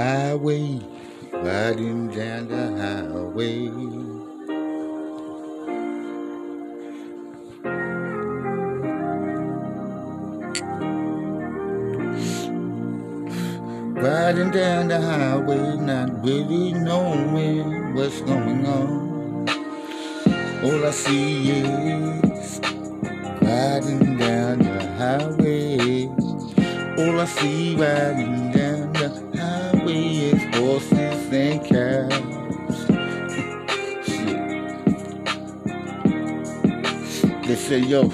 highway, riding down the highway. Riding down the highway, not really knowing what's going on. All I see is riding down the highway. All I see riding down They say, yo,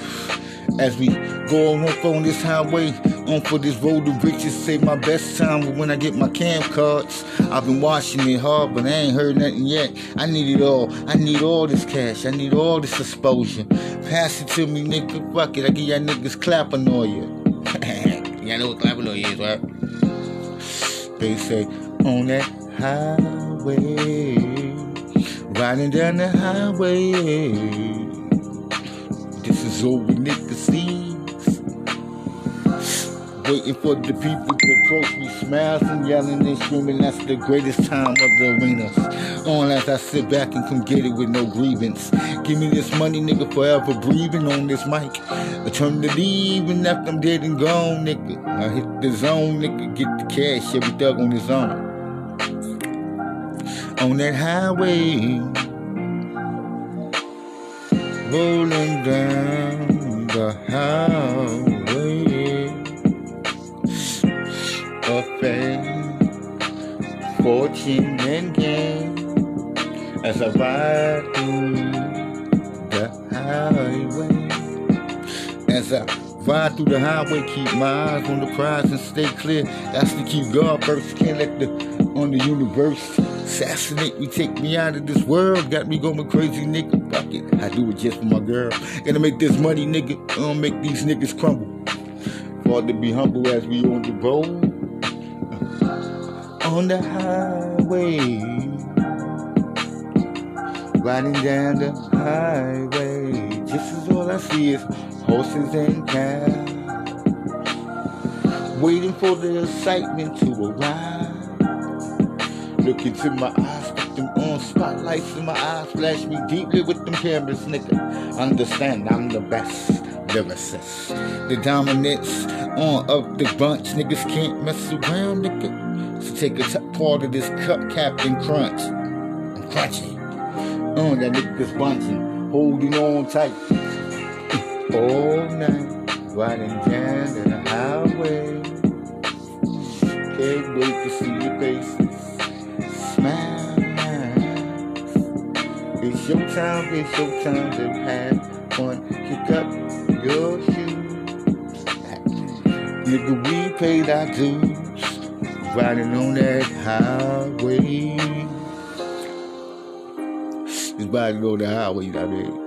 as we go on up on this highway, on for this road to riches, say my best time when I get my camp cards. I've been watching it hard, but I ain't heard nothing yet. I need it all. I need all this cash. I need all this exposure. Pass it to me, nigga. Fuck it. I get y'all niggas clapping on you. y'all know what clapping on you is, right? They say, on that highway, riding down the highway. This is all we niggas see waiting for the people to approach me, smiling, yelling and screaming. That's the greatest time of the arenas. On as I sit back and come get it with no grievance. Give me this money, nigga, forever breathing on this mic. i turn Eternity, even after I'm dead and gone, nigga. I hit the zone, nigga, get the cash, every thug on his own. On that highway, rolling down the highway of fame, fortune and gain as I ride through the highway. As I ride through the highway, keep my eyes on the prize and stay clear. That's to keep God first. Can't let the on the universe assassinate me, take me out of this world. Got me going crazy, nigga. Fuck it, I do it just for my girl. Gonna make this money, nigga. Gonna make these niggas crumble. Father, be humble as we on the road on the highway, riding down the highway. Just as all I see is horses and cows, waiting for the excitement to arrive. Look into my eyes, put them on spotlights in my eyes, flash me deeply with them cameras, nigga. Understand I'm the best lyricist, the dominance on of the bunch. Niggas can't mess around, nigga. So take a t- part of this cup, Captain Crunch. I'm crunchy. Oh, that nigga's bunching, holding on tight. All night, riding down the highway. Can't wait to see your faces. It's your time, it's your time to have fun. Kick up your shoes. Nigga, we paid our dues riding on that highway. It's riding on the highway, you I mean?